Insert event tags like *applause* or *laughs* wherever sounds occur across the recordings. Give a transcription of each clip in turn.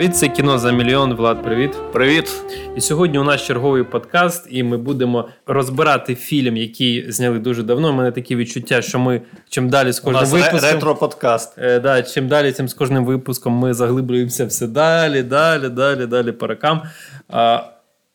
Привіт, це кіно за мільйон. Влад, привіт. Привіт. І сьогодні у нас черговий подкаст, і ми будемо розбирати фільм, який зняли дуже давно. У мене такі відчуття, що ми чим далі з кожним випуском... ретро-подкаст. Е, да, Чим далі, тим з кожним випуском ми заглиблюємося все далі, далі, далі, далі по рокам. А,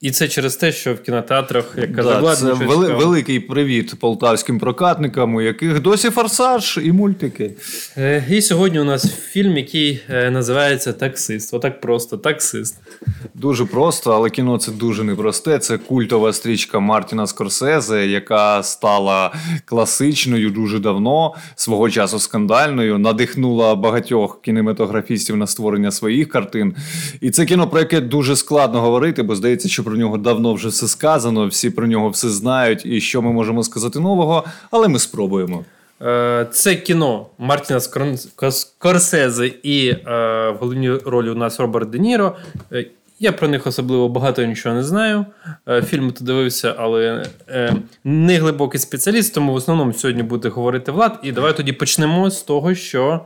і це через те, що в кінотеатрах, як каже да, це вели, великий привіт полтавським прокатникам, у яких досі форсаж і мультики. Е, і сьогодні у нас фільм, який е, називається Таксист. Отак просто таксист. Дуже просто, але кіно це дуже непросте. Це культова стрічка Мартіна Скорсезе, яка стала класичною дуже давно, свого часу скандальною, надихнула багатьох кінематографістів на створення своїх картин. І це кіно, про яке дуже складно говорити, бо здається, що про нього давно вже все сказано, всі про нього все знають, і що ми можемо сказати нового, але ми спробуємо. Е, це кіно Мартіна Скорсезе і е, в головній ролі у нас Роберт Де Ніро. Е, я про них особливо багато нічого не знаю. Фільм ти дивився, але не глибокий спеціаліст, тому в основному сьогодні буде говорити Влад. І давай тоді почнемо з того, що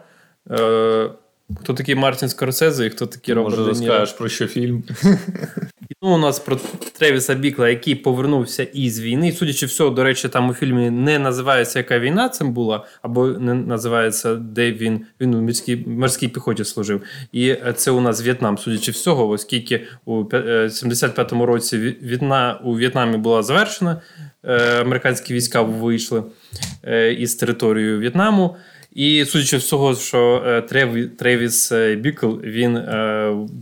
хто такий Мартін Скорсезе і хто такий Роберт Де Ніро. Може, розкажеш про що фільм? *laughs* Ну, у нас про Тревіса Бікла, який повернувся із війни. Судячи всього, до речі, там у фільмі не називається яка війна цим була, або не називається, де він він у морській морській піхоті служив. І це у нас В'єтнам, судячи всього, оскільки у 75-му е, році війна у В'єтнамі була завершена, е, американські війська вийшли е, із території В'єтнаму. І судячи всього, що Тревіс Бікл він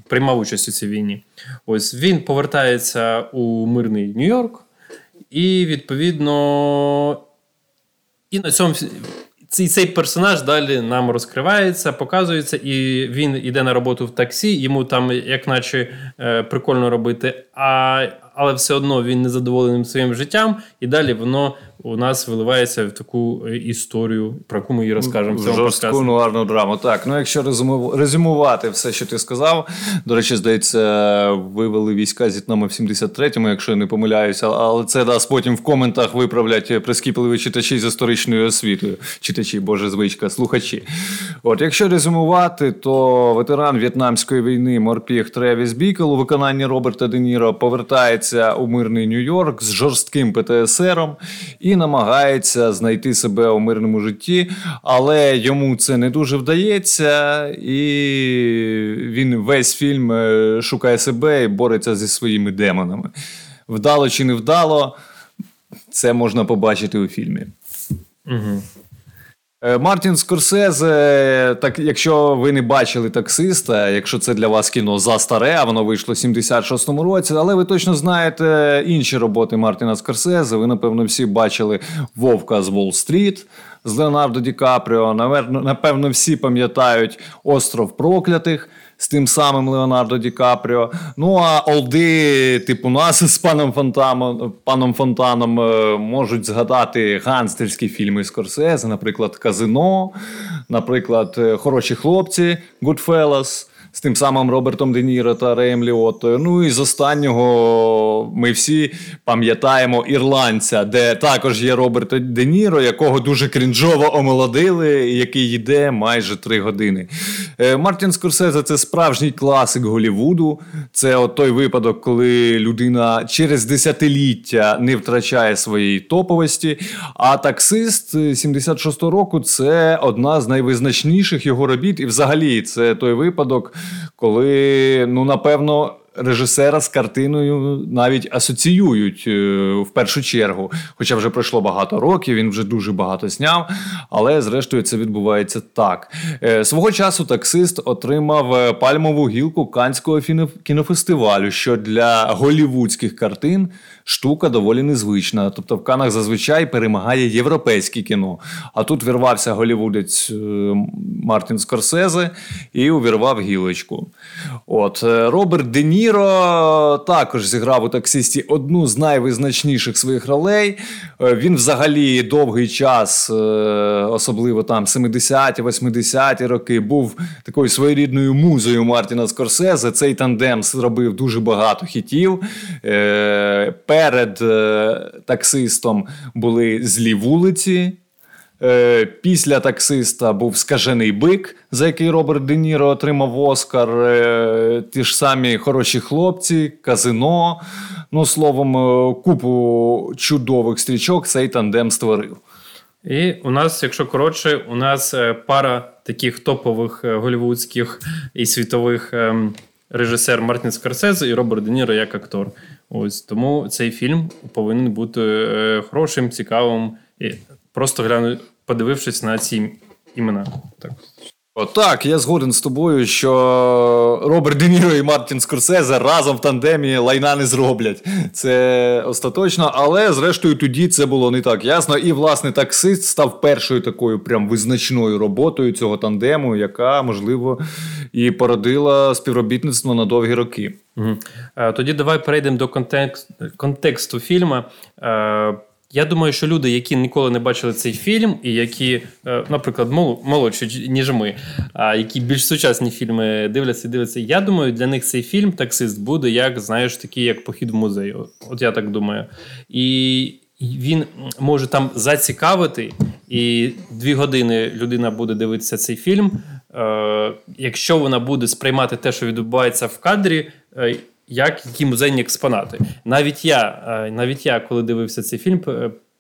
приймав участь у цій війні. Ось він повертається у мирний Нью-Йорк, і відповідно, і на цьому цей цей персонаж далі нам розкривається, показується, і він йде на роботу в таксі. Йому там, як наче, е, прикольно робити, а, але все одно він не задоволений своїм життям, і далі воно у нас виливається в таку е, історію, про яку ми її розкажемо. В Жорстку нуарну драму. Так, ну якщо резюмувати все, що ти сказав, до речі, здається, вивели війська з В'єтнаму в 73-му, якщо я не помиляюся, але це нас потім в коментах виправлять прискіпливі читачі з історичною освітою. Читачі, боже звичка, слухачі. От, якщо резюмувати, то ветеран В'єтнамської війни морпіх Тревіс Бікл у виконанні Роберта Де Ніро повертається у мирний Нью-Йорк з жорстким ПТСРом і намагається знайти себе у мирному житті, але йому це не дуже вдається, і він весь фільм е, шукає себе і бореться зі своїми демонами. Вдало чи не вдало, це можна побачити у фільмі. Угу. Е, Мартін Скорсезе, так якщо ви не бачили таксиста, якщо це для вас кіно за старе, а воно вийшло в 76-му році, але ви точно знаєте інші роботи Мартіна Скорсезе. Ви, напевно, всі бачили Вовка з Уолл-стріт з Леонардо Ді Капріо. Напевно, всі пам'ятають Остров Проклятих з тим самим Леонардо Ді Капріо. Ну а Олди, типу нас з паном Фонтаном, паном Фонтаном е, можуть згадати ганстерські фільми Скорсезе, наприклад, Казино, наприклад, е, Хороші хлопці, Goodfellas з тим самим Робертом Де Ніро та Реєм Ліотою. Ну і з останнього ми всі пам'ятаємо ірландця, де також є Роберт Де Ніро, якого дуже крінжово омолодили, який йде майже три години. Е, Мартін Скорсезе це справжній класик Голівуду. Це от той випадок, коли людина через десятиліття не втрачає своєї топовості. А таксист 76-го року це одна з найвизначніших його робіт. І взагалі це той випадок, коли, ну, напевно, режисера з картиною навіть асоціюють е, в першу чергу. Хоча вже пройшло багато років, він вже дуже багато зняв. Але зрештою це відбувається так. Е, свого часу таксист отримав е, пальмову гілку Канського кінофестивалю, що для голівудських картин штука доволі незвична. Тобто в Канах зазвичай перемагає європейське кіно. А тут вірвався голівудець Мартін Скорсезе і увірвав гілочку. От Роберт Де Ніро також зіграв у таксисті одну з найвизначніших своїх ролей. Е, він взагалі довгий час, е, особливо там 70-ті, 80-ті роки, був такою своєрідною музою Мартіна Скорсезе. Цей тандем зробив дуже багато хітів. Е, перед таксистом були злі вулиці. Е, Після таксиста був скажений бик, за який Роберт Де Ніро отримав Оскар. Е, Ті ж самі хороші хлопці, казино. Ну, словом, е, купу чудових стрічок цей тандем створив. І у нас, якщо коротше, у нас е, пара таких топових е, голівудських і світових ем, режисер Мартін Скорсезе і Роберт Де Ніро як актор. Ось тому цей фільм повинен бути е, хорошим, цікавим і просто гляну, подивившись на ці імена. Так. Отак, я згоден з тобою, що Роберт Де Ніро і Мартін Скорсезе разом в тандемі лайна не зроблять. Це остаточно, але зрештою тоді це було не так ясно. І, власне, таксист став першою такою прям визначною роботою цього тандему, яка, можливо, і породила співробітництво на довгі роки. Угу. Тоді давай перейдемо до контекст, контексту фільму. Е, я думаю, що люди, які ніколи не бачили цей фільм, і які, е, наприклад, молодші, ніж ми, а які більш сучасні фільми дивляться і дивляться, я думаю, для них цей фільм таксист буде як, знаєш, такий, як похід в музей. От я так думаю. І він може там зацікавити, і дві години людина буде дивитися цей фільм. Е, якщо вона буде сприймати те, що відбувається в кадрі. Е, як які музейні експонати. Навіть я, е, навіть я, коли дивився цей фільм,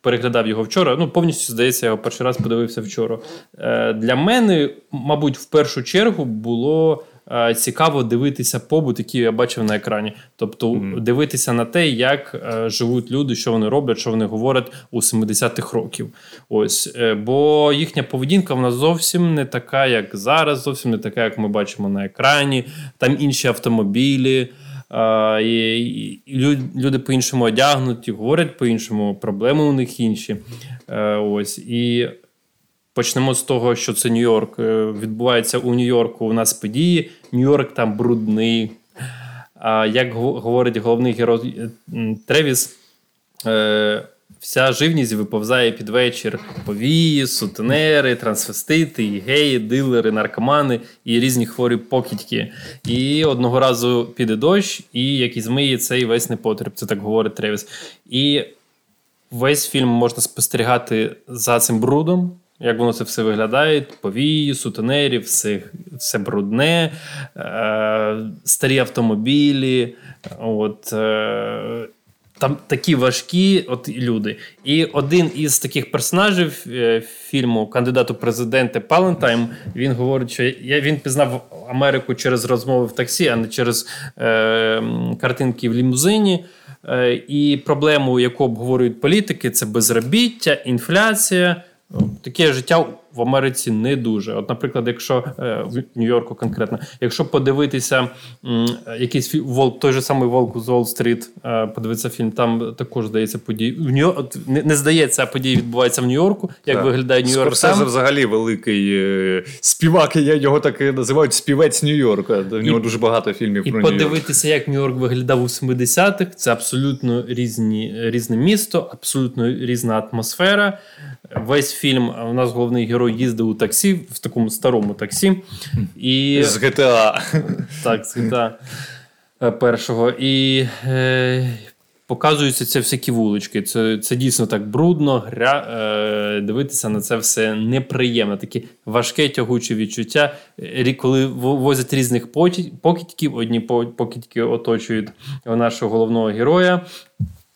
переглядав його вчора. Ну, повністю здається, я його перший раз подивився вчора. Е, для мене, мабуть, в першу чергу було. Е, цікаво дивитися побут, який я бачив на екрані, тобто mm. дивитися на те, як живуть люди, що вони роблять, що вони говорять у 70-х років. Ось бо їхня поведінка вона зовсім не така, як зараз, зовсім не така, як ми бачимо на екрані. Там інші автомобілі і, люди по-іншому одягнуті, говорять по-іншому, проблеми у них інші. Е, ось і почнемо з того, що це Нью-Йорк. Е, відбувається у Нью-Йорку. У нас події. Нью-Йорк там брудний. Як говорить головний герой е, Тревіс, Вся живність виповзає під вечір. Повії, сутенери, трансвестити, геї, дилери, наркомани і різні хворі покидьки. І одного разу піде дощ, і який змиє цей весь непотріб. Це так говорить Тревіс. І весь фільм можна спостерігати за цим брудом. Як воно це все виглядає? Повії, сутенерів, все все брудне, е, старі автомобілі. От, е, там такі важкі от люди. І один із таких персонажів е, фільму кандидату президенти Палентайм він говорить, що я він пізнав Америку через розмови в таксі, а не через е, картинки в лімузині. Е, І проблему, яку обговорюють політики, це безробіття, інфляція. Таке життя в Америці не дуже. От, наприклад, якщо е, в Нью-Йорку конкретно, якщо подивитися якийсь волк, той же самий Волк з Уолл-стріт, е, подивитися фільм, там також здається події. В Нью не, не здається, а події відбуваються в Нью-Йорку. Як так. виглядає Нью-Йорк? Скорсезе взагалі великий е, співак. Я його так називають співець Нью-Йорка. В нього і, дуже багато фільмів і про Нью-Йорк. подивитися, як Нью-Йорк виглядав у 70-х. Це абсолютно різні різне місто, абсолютно різна атмосфера. Весь фільм у нас головний герой їздив у таксі в такому старому таксі. І... З GTA. Так, з GTA е, першого. І е, показуються це всякі вулички. Це це дійсно так брудно, гря, е, дивитися на це все неприємно. Таке важке тягуче відчуття. Коли возять різних покидьків, одні покидьки оточують нашого головного героя.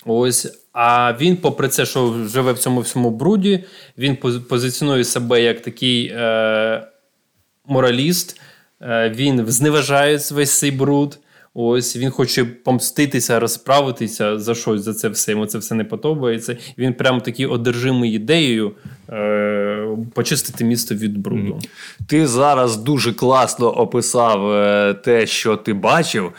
Ось а він, попри це, що живе в цьому всьому бруді, він позиціонує себе як такий е, мораліст, е, він зневажає весь цей бруд. Ось він хоче помститися, розправитися за щось за це все. Йому це все не подобається. Він прямо такий одержимий ідеєю е, почистити місто від бруду. Ти зараз дуже класно описав е, те, що ти бачив.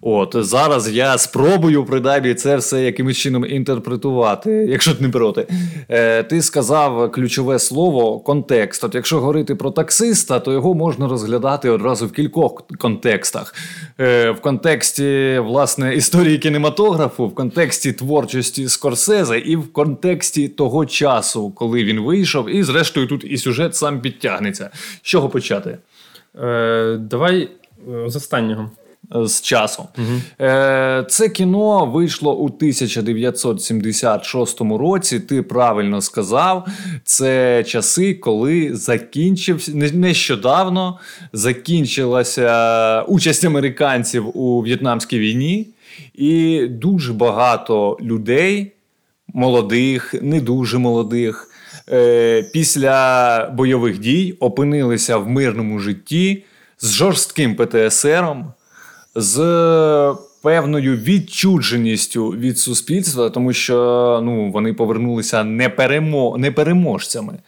От зараз я спробую принаймні це все якимось чином інтерпретувати, якщо ти не проти. Е, Ти сказав ключове слово контекст. От якщо говорити про таксиста, то його можна розглядати одразу в кількох контекстах. Е, В контексті власне історії кінематографу, в контексті творчості Скорсезе і в контексті того часу, коли він вийшов, і зрештою тут і сюжет сам підтягнеться. З чого почати? Е, Давай е, з останнього. З часу. Угу. Це кіно вийшло у 1976 році. Ти правильно сказав. Це часи, коли закінчився нещодавно закінчилася участь американців у В'єтнамській війні, і дуже багато людей, молодих, не дуже молодих. Е, після бойових дій опинилися в мирному житті з жорстким ПТСРом, з певною відчудженістю від суспільства, тому що ну, вони повернулися неперемо... непереможцями.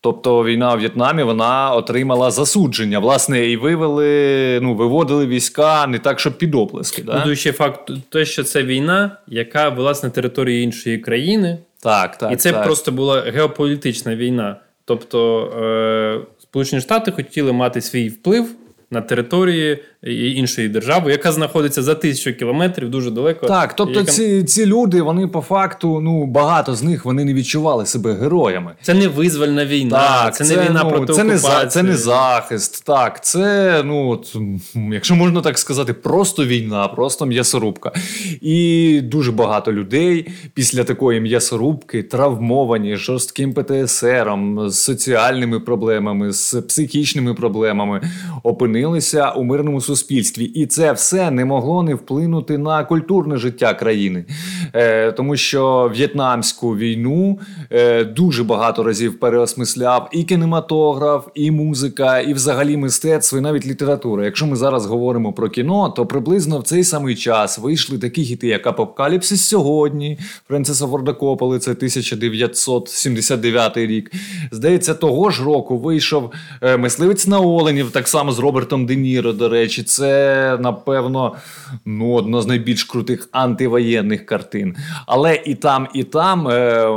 Тобто війна у В'єтнамі вона отримала засудження, власне, і вивели, ну, виводили війська не так, щоб під оплески. Да? Ну, ще факт, те, що це війна, яка велась на території іншої країни. Так, так. І це так. просто була геополітична війна. Тобто е, Сполучені Штати хотіли мати свій вплив на території іншої держави, яка знаходиться за тисячу кілометрів дуже далеко. Так, тобто яка... ці ці люди, вони по факту, ну багато з них вони не відчували себе героями. Це не визвольна війна, так, це, це не війна ну, проти це окупації. не це не захист. Так, це ну от, якщо можна так сказати, просто війна, просто м'ясорубка. І дуже багато людей після такої м'ясорубки травмовані жорстким ПТСРом, з соціальними проблемами, з психічними проблемами опинилися у мирному суспільстві, і це все не могло не вплинути на культурне життя країни, Е, тому що в'єтнамську війну е, дуже багато разів переосмисляв і кінематограф, і музика, і взагалі мистецтво, і навіть література. Якщо ми зараз говоримо про кіно, то приблизно в цей самий час вийшли такі гіти, як Апокаліпсис сьогодні Френсиса Форда Копполи, це 1979 рік. Здається, того ж року вийшов е, мисливець на Оленів, так само з Робертом Де Ніро, до речі, це напевно ну, одно з найбільш крутих антивоєнних картин. Але і там, і там е,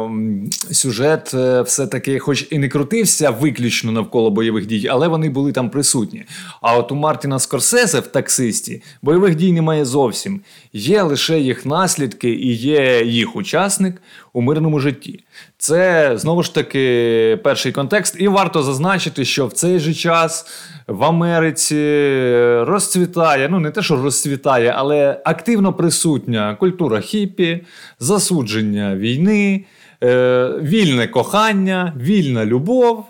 сюжет е, все-таки, хоч і не крутився виключно навколо бойових дій, але вони були там присутні. А от у Мартіна Скорсезе в таксисті бойових дій немає зовсім. Є лише їх наслідки і є їх учасник у мирному житті. Це знову ж таки перший контекст, і варто зазначити, що в цей же час в Америці розцвітає, ну не те, що розцвітає, але активно присутня культура хіпі, засудження війни, е, вільне кохання, вільна любов.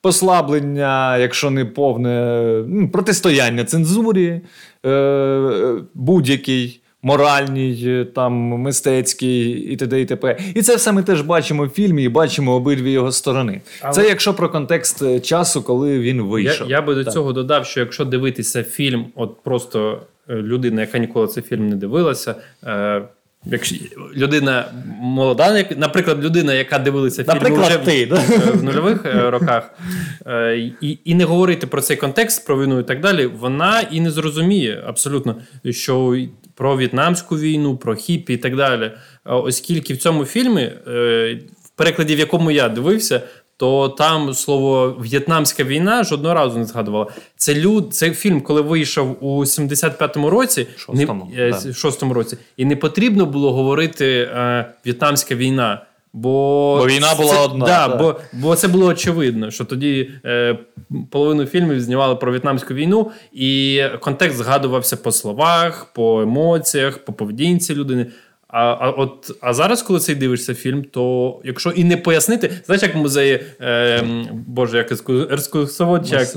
Послаблення, якщо не повне протистояння цензурі, е, будь-який моральній, е, там мистецький і т.д. і т.п. І це все ми теж бачимо в фільмі і бачимо обидві його сторони. Але... Це якщо про контекст е, часу, коли він вийшов. Я, я би до так. цього додав, що якщо дивитися фільм, от просто е, людина, яка ніколи цей фільм не дивилася. Якщо людина молода, наприклад, людина, яка дивилася фільм вже ти, в, в нульових роках, і і не говорити про цей контекст, про війну і так далі, вона і не зрозуміє абсолютно, що про в'єтнамську війну, про хіпі і так далі. Оскільки в цьому фільмі, е, в перекладі, в якому я дивився, то там слово В'єтнамська війна жодного разу не згадувало. Це люд, це фільм, коли вийшов у 75-му році, шостому, не, да. шостому році, і не потрібно було говорити е, В'єтнамська війна. Бо бо війна була це, одна. Да, Бо бо це було очевидно, що тоді е, половину фільмів знімали про В'єтнамську війну, і контекст згадувався по словах, по емоціях, по поведінці людини. А а, от, а зараз, коли цей дивишся фільм, то якщо і не пояснити, знаєш, як в музеї е, Боже, як екскурсовод, як,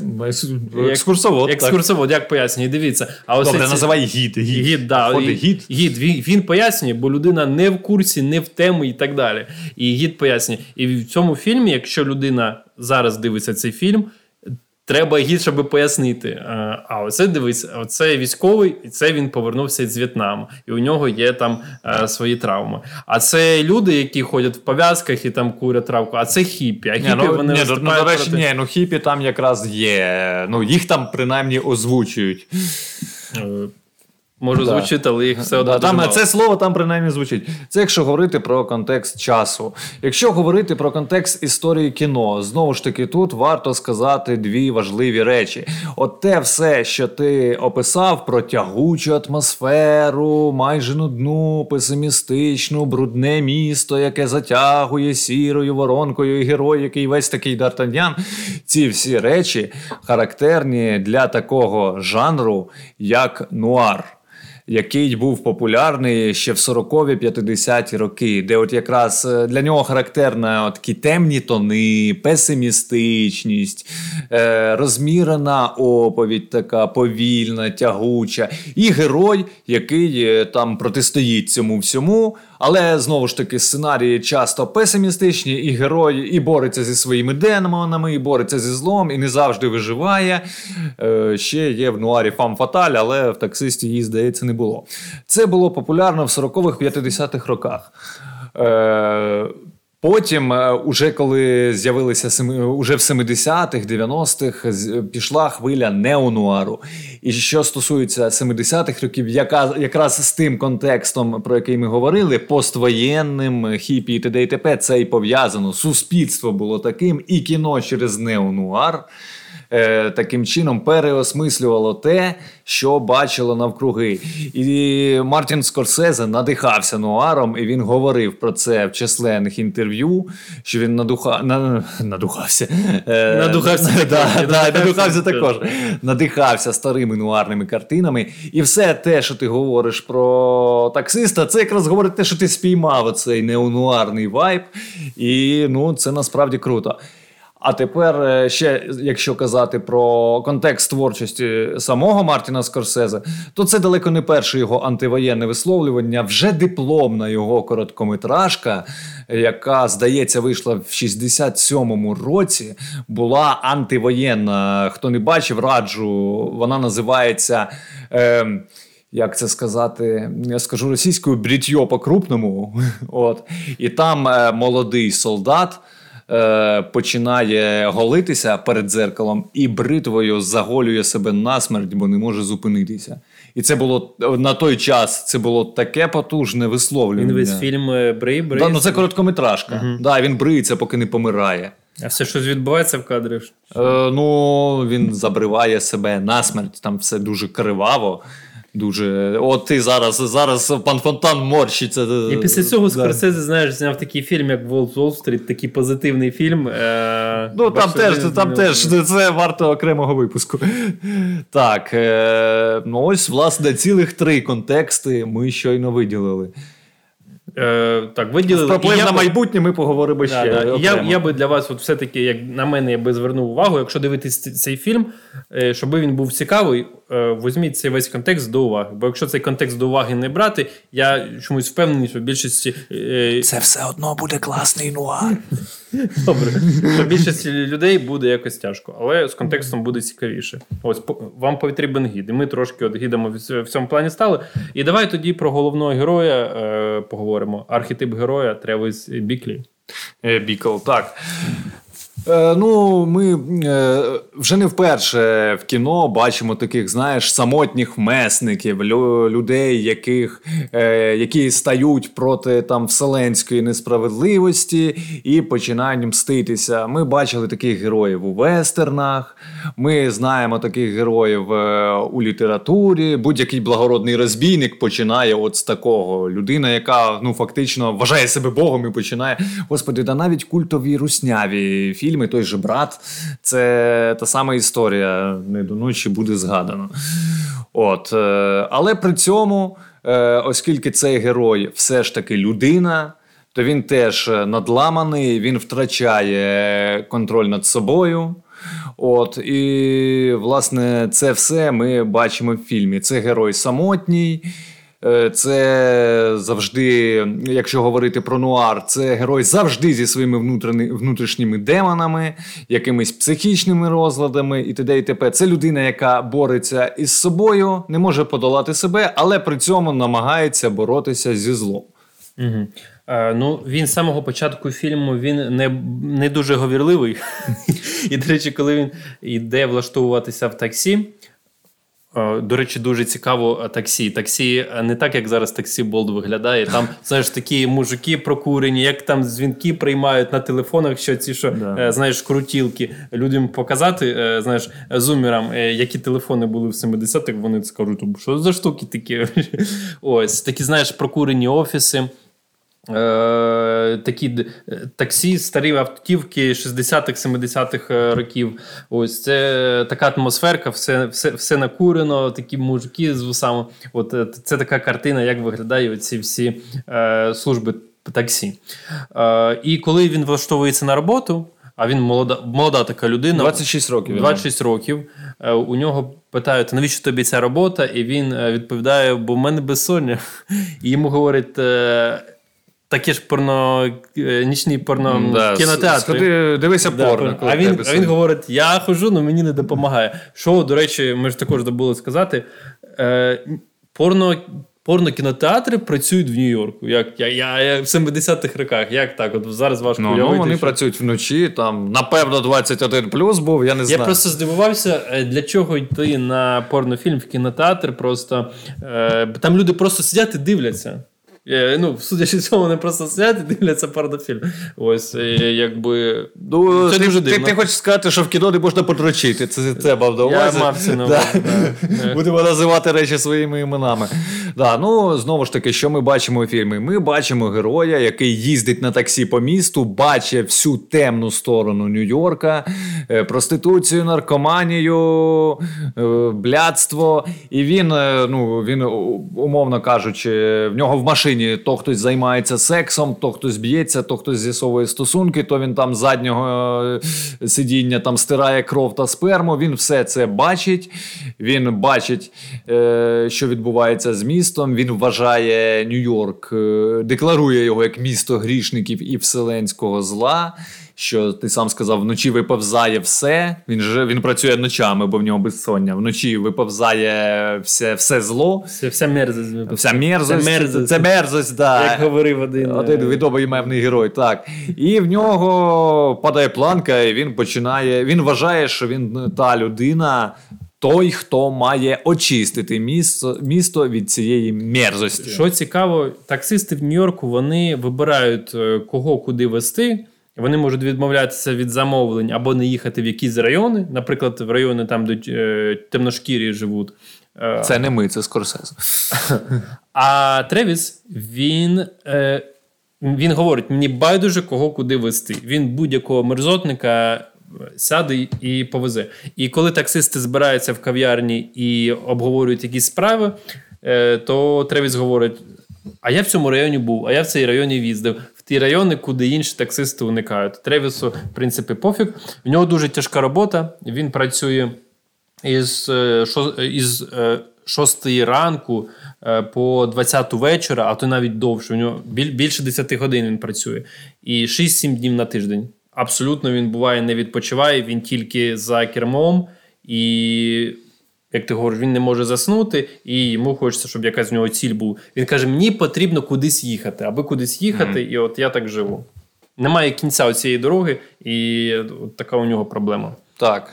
екскурсовод, екскурсовод, як пояснює, дивіться. А ось Добре, ці... називай гід. Гід, гід, да, гід. гід він, він пояснює, бо людина не в курсі, не в тему і так далі. І гід пояснює. І в цьому фільмі, якщо людина зараз дивиться цей фільм, Треба гірше би пояснити. А оце дивись, оце військовий, і це він повернувся з В'єтнаму, і у нього є там свої травми. А це люди, які ходять в пов'язках і там курять травку, а це хіпі. А хіпі ні, ну, вони ні, ну, ну до речі, проти... ні, ну хіпі там якраз є. Ну їх там принаймні озвучують. Може Да. звучить, але їх все одно. Да, там мало. це слово там принаймні звучить. Це якщо говорити про контекст часу. Якщо говорити про контекст історії кіно, знову ж таки, тут варто сказати дві важливі речі. От те все, що ти описав про тягучу атмосферу, майже нудну, песимістичну, брудне місто, яке затягує сірою воронкою, і герой, який весь такий Д'Артаньян. Ці всі речі характерні для такого жанру, як нуар який був популярний ще в 40-50-ті роки, де от якраз е, для нього характерна такі темні тони, песимістичність, е, розмірена оповідь, така повільна, тягуча, і герой, який е, там протистоїть цьому всьому. Але знову ж таки сценарії часто песимістичні, і герой і бореться зі своїми демонами, і бореться зі злом, і не завжди виживає. Е, ще є в нуарі фам фаталь, але в таксисті її, здається, не було. Це було популярно в 40-х 50-х роках. Е, Потім, е, уже коли з'явилися уже в 70-х, 90-х, з- пішла хвиля неонуару. І що стосується 70-х років, яка якраз з тим контекстом, про який ми говорили, поствоєнним, хіпі і т.д. і т.п., це і пов'язано. Суспільство було таким, і кіно через неонуар. Е, таким чином переосмислювало те, що бачило навкруги. І Мартін Скорсезе надихався нуаром, і він говорив про це в численних інтерв'ю, що він надуха... на... надухався. Е, Надухався *laughs* да, також. да, надухався також. також. Надихався старими нуарними картинами. І все те, що ти говориш про таксиста, це якраз говорить те, що ти спіймав оцей неонуарний вайб. І ну, це насправді круто. А тепер е, ще, якщо казати про контекст творчості самого Мартіна Скорсезе, то це далеко не перше його антивоєнне висловлювання, вже дипломна його короткометражка, яка, здається, вийшла в 67-му році, була антивоєнна. Хто не бачив, раджу. Вона називається. Е, як це сказати, я скажу російською брітьо по-крупному. *laughs* От. І там е, молодий солдат е, починає голитися перед дзеркалом і бритвою заголює себе насмерть, бо не може зупинитися. І це було на той час це було таке потужне висловлювання. Він весь фільм е, брий, брий. Да, ну це короткометражка. Да, він бриється, поки не помирає. А все щось відбувається в кадрі. Е, ну, він забриває себе насмерть, там все дуже криваво. Дуже. От ти зараз, зараз пан Фонтан морщиться. І після цього Да. Скорсезе, знаєш, зняв такий фільм, як Волк Уолл-стріт, такий позитивний фільм. Е, Ну, там теж, там теж це варто окремого випуску. *laughs* Так, е, ну ось, власне, цілих три контексти ми щойно виділили. Е, так, виділили. Про І на майбутнє ми поговоримо Да, ще. да. Я, я би для вас, от все-таки, як на мене, я би звернув увагу, якщо дивитись цей фільм, е, щоб він був цікавий, е, візьміть цей весь контекст до уваги. Бо якщо цей контекст до уваги не брати, я чомусь впевнений, що в більшості е, Це все одно буде класний нуар. *laughs* Добре. Що більшості людей буде якось тяжко, але з контекстом буде цікавіше. Ось вам потрібен гід. І ми трошки от гідами в цьому плані стали. І давай тоді про головного героя е, поговоримо. Архетип героя Тревіс Біклі. Е, Бікл, так. Е, ну, ми е, вже не вперше в кіно бачимо таких, знаєш, самотніх месників, людей, яких, е, які стають проти там вселенської несправедливості і починають мститися. Ми бачили таких героїв у вестернах, ми знаємо таких героїв у літературі. Будь-який благородний розбійник починає от з такого. Людина, яка ну фактично вважає себе Богом і починає. Господи, да навіть культові русняві фільми, той же брат, це та сама історія. Не до ночі буде згадано. От, е, але при цьому, е, оскільки цей герой все ж таки людина. То він теж надламаний, він втрачає контроль над собою. От, і, власне, це все ми бачимо в фільмі. Це герой самотній. Е, Це завжди, якщо говорити про нуар, це герой завжди зі своїми внутрішніми демонами, якимись психічними розладами і т.д. і т.п. Це людина, яка бореться із собою, не може подолати себе, але при цьому намагається боротися зі злом. Угу. Е, ну, він з самого початку фільму він не, не дуже говірливий. *laughs* І, до речі, коли він йде влаштовуватися в таксі, до речі, дуже цікаво е, таксі. Таксі е, не так, як зараз таксі Болд виглядає. Там *laughs* знаєш такі мужики прокурені, як там дзвінки приймають на телефонах, що ці що да. знаєш крутілки. Людям показати, знаєш, зумерам, які телефони були в 70-х, вони скажуть, що за штуки такі. *laughs* Ось такі, знаєш, прокурені офіси. Е, такі таксі, старі автівки 60-х, 70-х е, років. Ось це така атмосферка, все все, все накурено, такі мужики з вусами. От е, Це така картина, як виглядають ці всі е, служби таксі. Е, І коли він влаштовується на роботу, а він молода молода така людина. 26 років. 26 років. У нього питають, навіщо тобі ця робота? І він відповідає: бо в мене безсоння. *laughs* І йому говорять. Такі ж порно, е, нічні порно да, кінотеатри. Сходи, дивися да, порно. А він а він говорить: я хожу, але мені не допомагає. Що, до речі, ми ж також забули сказати. Е, порно порно кінотеатри працюють в Нью-Йорку. Як я, я, я в 70-х роках. Як так? От зараз важко ну, уявити. Ну, вони що... працюють вночі, там, напевно, 21 плюс був, я не знаю. Я просто здивувався, е, для чого йти на порнофільм в кінотеатр. Просто е, там люди просто сидять і дивляться. Е, ну, судячи цьому, вони просто сидять і дивляться порнофільм. Ось, якби. Ну, це ти, дуже дивно. Ти, ти хочеш сказати, що в кіно не можна подрочити. Це це мав на увазі. Я мав це на *laughs* увазі. Да. *laughs* Будемо називати речі своїми іменами. Да, ну, Знову ж таки, що ми бачимо у фільмі? Ми бачимо героя, який їздить на таксі по місту, бачить всю темну сторону Нью-Йорка, е, проституцію, наркоманію, е, блядство. І він, ну, він, умовно кажучи, в нього в машині машині то хтось займається сексом, то хтось б'ється, то хтось з'ясовує стосунки, то він там заднього е, сидіння там стирає кров та сперму. Він все це бачить. Він бачить, е, що відбувається з містом. Він вважає Нью-Йорк, е, декларує його як місто грішників і вселенського зла що ти сам сказав, вночі виповзає все. Він же він працює ночами, бо в нього безсоння. Вночі виповзає все все зло. Все, вся мерзость. Вся мерзость. Це мерзость, це мерзость да. Як говорив один. Один е, відомий мемний герой. так. І в нього падає планка, і він починає. Він вважає, що він та людина. Той, хто має очистити місто місто від цієї мерзості. Що цікаво, таксисти в Нью-Йорку вони вибирають е, кого куди вести. Вони можуть відмовлятися від замовлень або не їхати в якісь райони, наприклад, в райони там, де е, темношкірі живуть. Е, це не ми, це Скорсез. А Тревіс, він е, він говорить: мені байдуже кого куди вести. Він будь-якого мерзотника сяде і повезе. І коли таксисти збираються в кав'ярні і обговорюють якісь справи, то Тревіс говорить: а я в цьому районі був, а я в цей районі їздив ті райони, куди інші таксисти уникають. Тревісу, в принципі, пофіг. В нього дуже тяжка робота. Він працює із е, із 6 е, ранку е, по 20 вечора, а то навіть довше. У нього більше 10 годин він працює. І 6-7 днів на тиждень. Абсолютно він буває не відпочиває, він тільки за кермом. І як ти говориш, він не може заснути, і йому хочеться, щоб якась в нього ціль була. Він каже: мені потрібно кудись їхати, аби кудись їхати, mm-hmm. і от я так живу. Немає кінця цієї дороги, і от така у нього проблема. Так.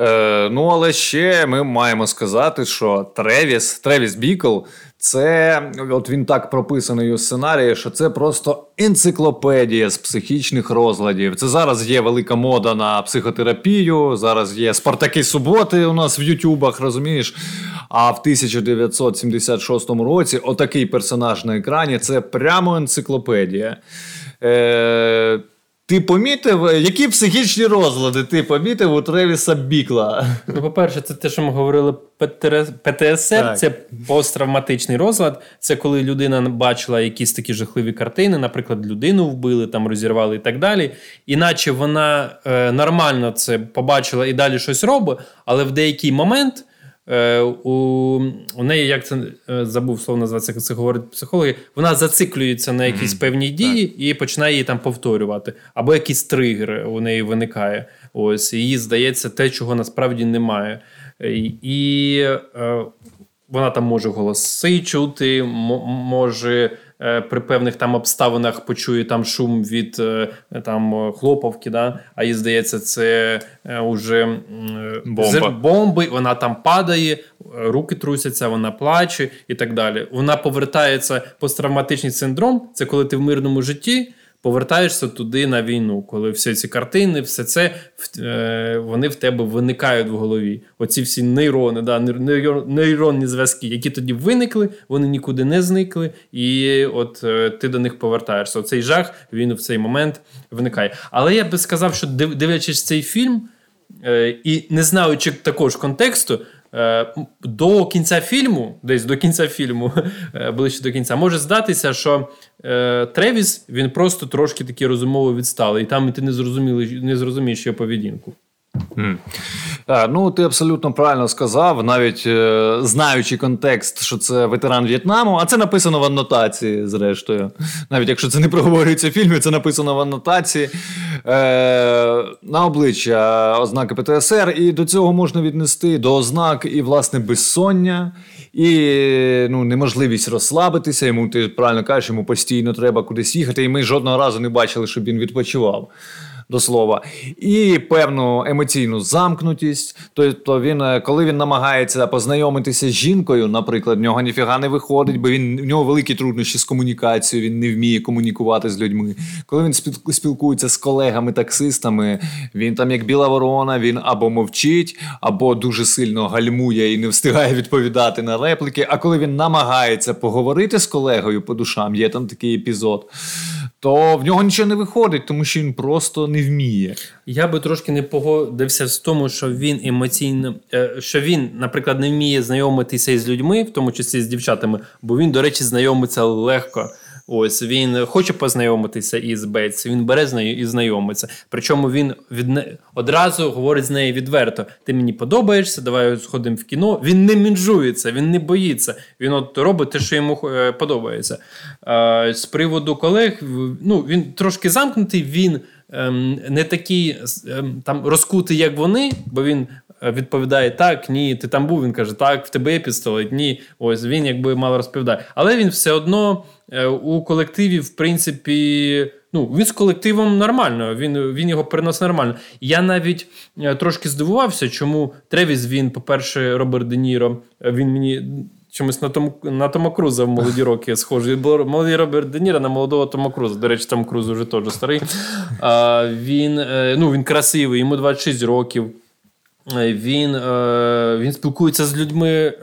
Е, Ну, але ще ми маємо сказати, що Тревіс, Тревіс Бікл це от він так прописаний у сценарії, що це просто енциклопедія з психічних розладів. Це зараз є велика мода на психотерапію. Зараз є Спартаки суботи у нас в Ютубах, розумієш? А в 1976 році отакий персонаж на екрані це прямо енциклопедія. Е, ти помітив, які психічні розлади ти помітив у Тревіса Бікла? Ну, по-перше, це те, що ми говорили, ПТСР так. це посттравматичний розлад. Це коли людина бачила якісь такі жахливі картини, наприклад, людину вбили, там розірвали і так далі. Іначе вона е, нормально це побачила і далі щось робить, але в деякий момент. Е, у у неї, як це е, забув слово називається, як це говорять психологи, вона зациклюється на якісь mm-hmm. певні дії так. і починає її там повторювати. Або якийсь тригер у неї виникає. Ось їй здається те, чого насправді немає. І е, вона там може голоси чути, м- може Е, при певних там обставинах почує там шум від е, там хлоповки, да? а їй здається, це вже Бомба. бомби. Вона там падає, руки трусяться, вона плаче і так далі. Вона повертається посттравматичний синдром. Це коли ти в мирному житті повертаєшся туди на війну, коли всі ці картини, все це е, вони в тебе виникають в голові. Оці всі нейрони, да, нейронні зв'язки, які тоді виникли, вони нікуди не зникли, і от е, ти до них повертаєшся. Оцей жах він в цей момент виникає. Але я би сказав, що дивлячись цей фільм е, і не знаючи також контексту. До кінця фільму, десь до кінця фільму, *laughs* ближче до кінця, може здатися, що е, Тревіс він просто трошки такий розумово відсталий, і там ти не зрозуміли, не зрозумієш його поведінку. А, ну, ти абсолютно правильно сказав, навіть е, знаючи контекст, що це ветеран В'єтнаму, а це написано в аннотації, зрештою. Навіть якщо це не проговорюється в фільмі, це написано в аннотації е, на обличчя ознаки ПТСР, і до цього можна віднести до ознак і, власне, безсоння, і ну, неможливість розслабитися. Йому ти правильно кажеш, йому постійно треба кудись їхати, і ми жодного разу не бачили, щоб він відпочивав до слова, і певну емоційну замкнутість. Тобто, він, е, коли він намагається познайомитися з жінкою, наприклад, в нього ніфіга не виходить, бо він в нього великі труднощі з комунікацією, він не вміє комунікувати з людьми. Коли він спілкується з колегами-таксистами, він там, як біла ворона, він або мовчить, або дуже сильно гальмує і не встигає відповідати на репліки. А коли він намагається поговорити з колегою по душам, є там такий епізод то в нього нічого не виходить, тому що він просто не вміє. Я би трошки не погодився з тому, що він емоційно, е, що він, наприклад, не вміє знайомитися із людьми, в тому числі з дівчатами, бо він, до речі, знайомиться легко. Ось він хоче познайомитися із Бетс, він бере з нею і знайомиться. Причому він від не... одразу говорить з нею відверто: ти мені подобаєшся, давай сходимо в кіно. Він не мінжується, він не боїться. Він от робить те, що йому е, подобається. З приводу колег, ну він трошки замкнутий, він ем, не такий ем, там розкутий, як вони, бо він. Е, відповідає так, ні, ти там був. Він каже, так, в тебе є пістолет, ні. Ось він якби мало розповідає. Але він все одно Е, у колективі, в принципі, ну, він з колективом нормально, він він його переносить нормально. Я навіть е, трошки здивувався, чому Тревіс він, по-перше, Роберт Де Ніро, він мені. Чомусь на Тому на Тома Круза в молоді роки схожий. Молодий Роберт Де Ніро на молодого Тома Круза. До речі, Том Круз вже теж старий. А, Він ну, він красивий, йому 26 років. Він він спілкується з людьми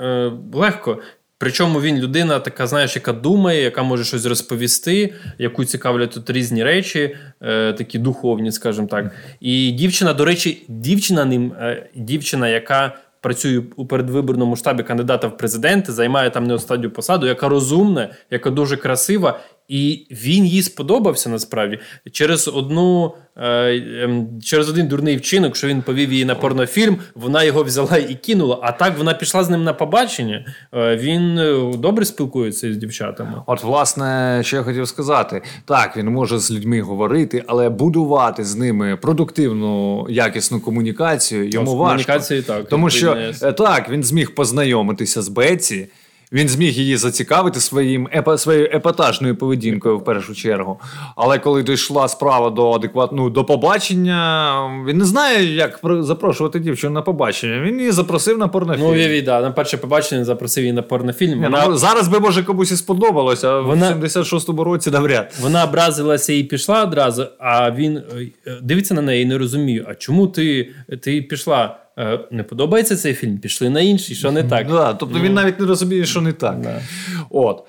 легко. Причому він людина, така, знаєш, яка думає, яка може щось розповісти, яку цікавлять тут різні речі, е, такі духовні, скажімо так. І дівчина, до речі, дівчина ним, е, дівчина, яка працює у передвиборному штабі кандидата в президенти, займає там не останню посаду, яка розумна, яка дуже красива, і він їй сподобався насправді через одну е, ем, через один дурний вчинок, що він повів її на порнофільм. Вона його взяла і кинула. А так вона пішла з ним на побачення. Е, він е, добре спілкується з дівчатами. От, власне, що я хотів сказати, так він може з людьми говорити, але будувати з ними продуктивну якісну комунікацію йому О, важко. так, тому що так він зміг познайомитися з Беці. Він зміг її зацікавити своїм епа, своєю епатажною поведінкою в першу чергу. Але коли дійшла справа до адекватного до побачення, він не знає, як запрошувати дівчину на побачення. Він її запросив на порнофільм. Ну, я, да, на перше побачення запросив її на порнофільм. Вона... Ну, зараз би може комусь і сподобалося, а вона... в 76-му році навряд. Вона образилася і пішла одразу, а він е, дивиться на неї і не розуміє, а чому ти, ти пішла? Е, не подобається цей фільм, пішли на інший, що не так. Да, Тобто він ну. навіть не розуміє, що не так. Да. От.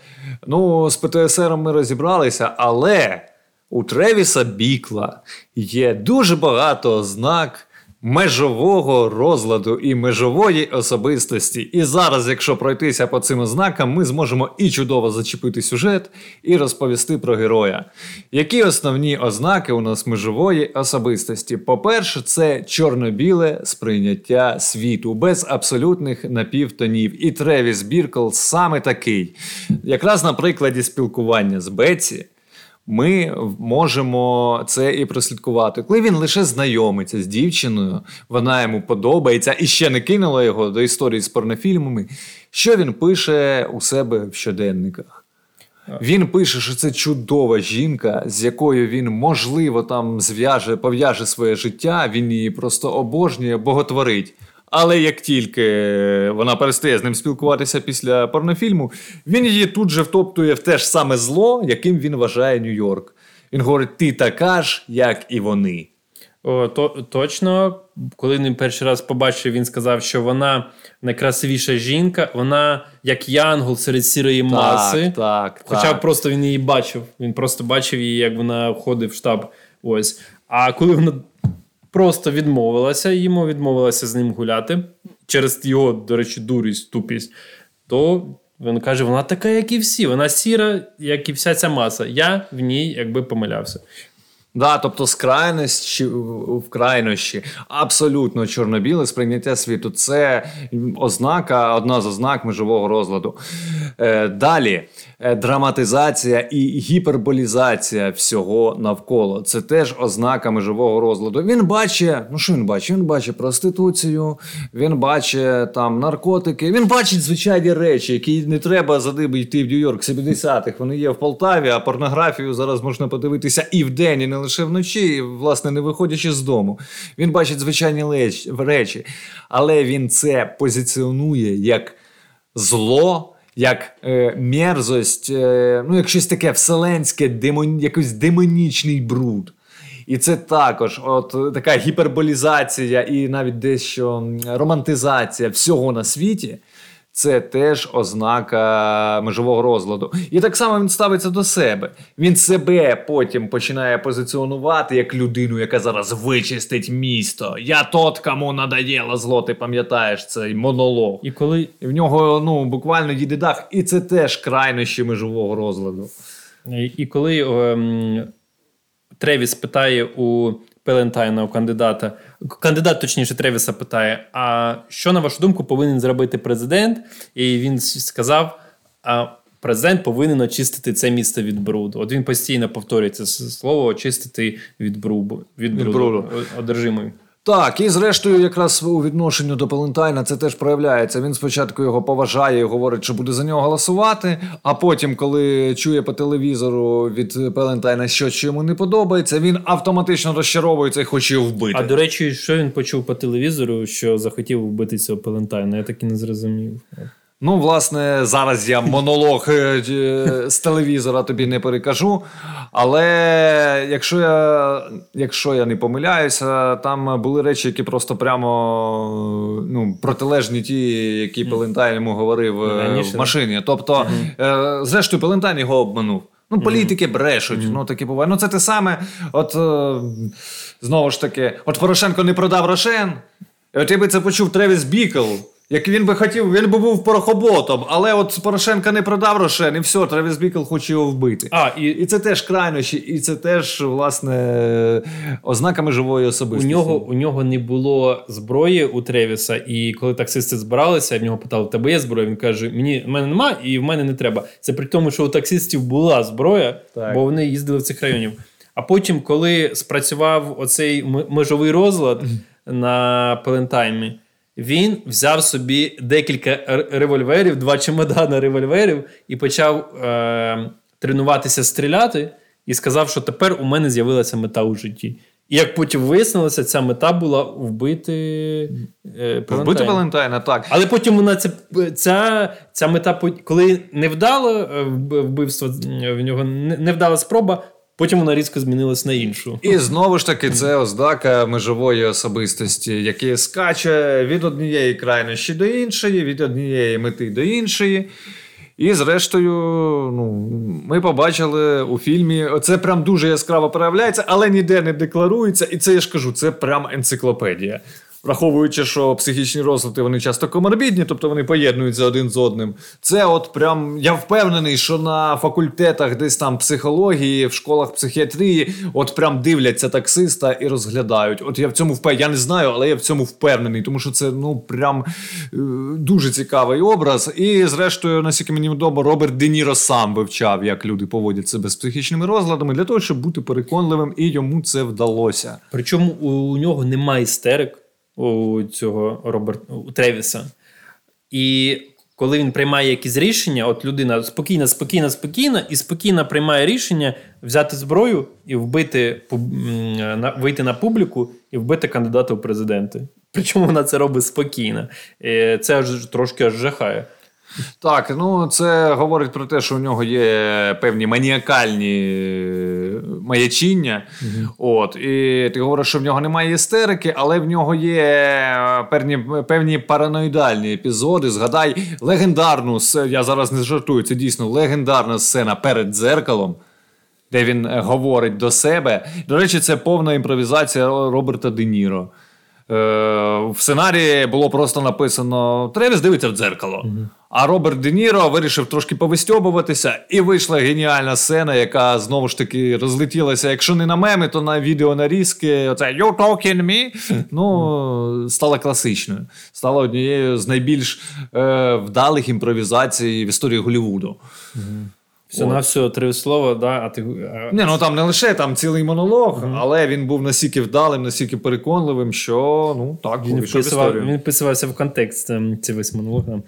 Ну, з ПТСР ми розібралися, але у Тревіса Бікла є дуже багато ознак межового розладу і межової особистості. І зараз, якщо пройтися по цим ознакам, ми зможемо і чудово зачепити сюжет, і розповісти про героя. Які основні ознаки у нас межової особистості? По-перше, це чорно-біле сприйняття світу без абсолютних напівтонів. І Тревіс Біркл саме такий. Якраз на прикладі спілкування з Беці ми можемо це і прослідкувати. Коли він лише знайомиться з дівчиною, вона йому подобається і ще не кинула його до історії з порнофільмами. Що він пише у себе в щоденниках? Він пише, що це чудова жінка, з якою він, можливо, там зв'яже, пов'яже своє життя, він її просто обожнює, боготворить. Але як тільки вона перестає з ним спілкуватися після порнофільму, він її тут же втоптує в те ж саме зло, яким він вважає Нью-Йорк. Він говорить: ти така ж, як і вони. О, то, Точно, коли він перший раз побачив, він сказав, що вона найкрасивіша жінка, вона як янгол серед сірої так, маси. Так, Хоча так. просто він її бачив. Він просто бачив її, як вона входить в штаб. Ось. А коли вона просто відмовилася, йому відмовилася з ним гуляти через його, до речі, дурість, тупість, то він каже: вона така, як і всі, вона сіра, як і вся ця маса. Я в ній якби помилявся. Да, тобто з крайності в крайнощі абсолютно чорно-біле сприйняття світу. Це ознака, одна з ознак межового розладу. Е, Далі е, драматизація і гіперболізація всього навколо. Це теж ознака межового розладу. Він бачить, ну що він бачить? Він бачить проституцію, він бачить там наркотики, він бачить звичайні речі, які не треба за ними йти в Нью-Йорк 70-х. Вони є в Полтаві, а порнографію зараз можна подивитися і вдень, і не лише вночі, власне, не виходячи з дому. Він бачить звичайні речі, але він це позиціонує як зло. Як е, мерзость, е, ну як щось таке вселенське, демон, якийсь демонічний бруд. І це також от така гіперболізація і навіть дещо романтизація всього на світі. Це теж ознака межового розладу. І так само він ставиться до себе. Він себе потім починає позиціонувати як людину, яка зараз вичистить місто. Я тот, кому надоело зло, ти пам'ятаєш цей монолог. І коли І в нього ну, буквально їде дах, і це теж крайнощі межового розладу. І, і коли ем, Тревіс питає у Пелентайна, у кандидата, кандидат, точніше, Тревіса питає: а що, на вашу думку, повинен зробити президент? І він сказав: а президент повинен очистити це місто від бруду. От він постійно повторює це слово очистити від бруду, від бруду, бруду. одержимої. Так, і зрештою, якраз у відношенню до Палентайна це теж проявляється. Він спочатку його поважає і говорить, що буде за нього голосувати. А потім, коли чує по телевізору від Палентайна, що що йому не подобається, він автоматично розчаровується і хоче його вбити. А до речі, що він почув по телевізору, що захотів вбити цього Палентайна? Я так і не зрозумів. Ну, власне, зараз я монолог з телевізора тобі не перекажу. Але якщо я якщо я не помиляюся, там були речі, які просто прямо ну, протилежні ті, які Пелентайн йому говорив в машині. Тобто, зрештою, Пелентайн його обманув. Ну, політики брешуть, mm-hmm. ну таке буває. Ну, це те саме, от знову ж таки, от Порошенко не продав Рошен, і от я би це почув Тревіс Бікл. Як він би хотів, він би був порохоботом, але от Порошенка не продав Рошен, і все, Тревіс Бікл хоче його вбити. А, І і це теж крайнощі, і це теж, власне, ознаками живої особистості. У нього у нього не було зброї у Тревіса, і коли таксисти збиралися, в нього питали, тебе є зброя? Він каже: Мені в мене нема, і в мене не треба. Це при тому, що у таксистів була зброя, так. бо вони їздили в цих районів. А потім, коли спрацював оцей межовий розлад на Пелентаймі, він взяв собі декілька револьверів, два чемодани револьверів, і почав е- тренуватися стріляти, і сказав, що тепер у мене з'явилася мета у житті. І як потім вияснилося, ця мета була вбити е, Вбити Палентайна, так. Але потім вона ця, ця, ця мета, коли не вдало вбивство в нього, не вдала спроба, Потім вона різко змінилась на іншу. І знову ж таки, це ознака межової особистості, яка скаче від однієї крайнощі до іншої, від однієї мети до іншої. І, зрештою, ну, ми побачили у фільмі, це прям дуже яскраво проявляється, але ніде не декларується. І це я ж кажу, це прям енциклопедія враховуючи, що психічні розлади вони часто коморбідні, тобто вони поєднуються один з одним. Це от прям я впевнений, що на факультетах десь там психології, в школах психіатрії, от прям дивляться таксиста і розглядають. От я в цьому впевнений, я не знаю, але я в цьому впевнений, тому що це ну прям е, дуже цікавий образ. І, зрештою, наскільки мені відомо, Роберт Де Ніро сам вивчав, як люди поводять себе з психічними розладами, для того, щоб бути переконливим, і йому це вдалося. Причому у нього немає істерик у цього Роберта у Тревіса. І коли він приймає якісь рішення, от людина спокійна, спокійна, спокійна, і спокійно приймає рішення взяти зброю і вбити вийти на публіку і вбити кандидата у президенти. Причому вона це робить спокійно. Це аж трошки жахає. Так, ну це говорить про те, що у нього є певні маніакальні е, маячіння. От, І ти говориш, що в нього немає істерики, але в нього є певні певні параноїдальні епізоди. Згадай легендарну я зараз не жартую, це дійсно легендарна сцена перед дзеркалом. Де він е, говорить до себе. До речі, це повна імпровізація Роберта Де Ніро. Е, в сценарії було просто написано: Тревіс дивиться в дзеркало. Угу. А Роберт Де Ніро вирішив трошки повистьобуватися, і вийшла геніальна сцена, яка знову ж таки розлетілася. Якщо не на меми, то на відео нарізки. Оце «You talking me?» *laughs* Ну, стала класичною. Стала однією з найбільш е, вдалих імпровізацій в історії Голлівуду. Угу. Все на все три слова, да, а ти. Ні, ну там не лише там цілий монолог, mm-hmm. але він був настільки вдалим, настільки переконливим, що ну так він вписував, він вписувався в контекст ем, цей весь монолог. Да.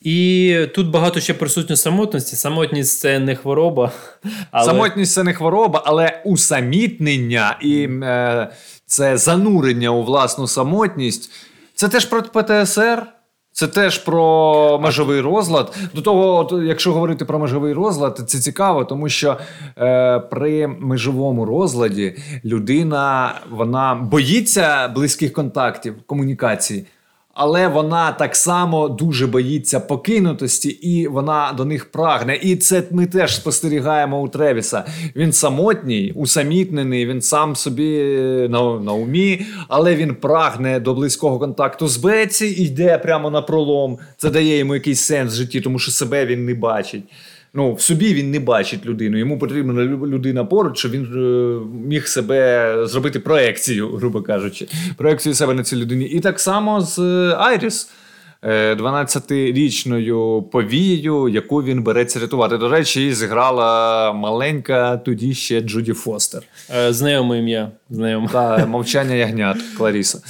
І тут багато ще присутньої самотності. Самотність це не хвороба. *laughs* Але... Самотність це не хвороба, але усамітнення і е, це занурення у власну самотність. Це теж про ПТСР. Це теж про межовий розлад. До того, якщо говорити про межовий розлад, це цікаво, тому що е, при межовому розладі людина вона боїться близьких контактів, комунікації але вона так само дуже боїться покинутості, і вона до них прагне. І це ми теж спостерігаємо у Тревіса. Він самотній, усамітнений, він сам собі е, на, на умі, але він прагне до близького контакту з Беці і йде прямо на пролом. Це дає йому якийсь сенс в житті, тому що себе він не бачить. Ну, в собі він не бачить людину. Йому потрібна людина поруч, щоб він е, міг себе зробити проекцію, грубо кажучи, проекцію себе на цій людині. І так само з е, Айріс. 12-річною е, повією, яку він береться рятувати. До речі, її зіграла маленька тоді ще Джуді Фостер. Знайоме ім'я. Знайоме. Та мовчання ягнят Кларіса.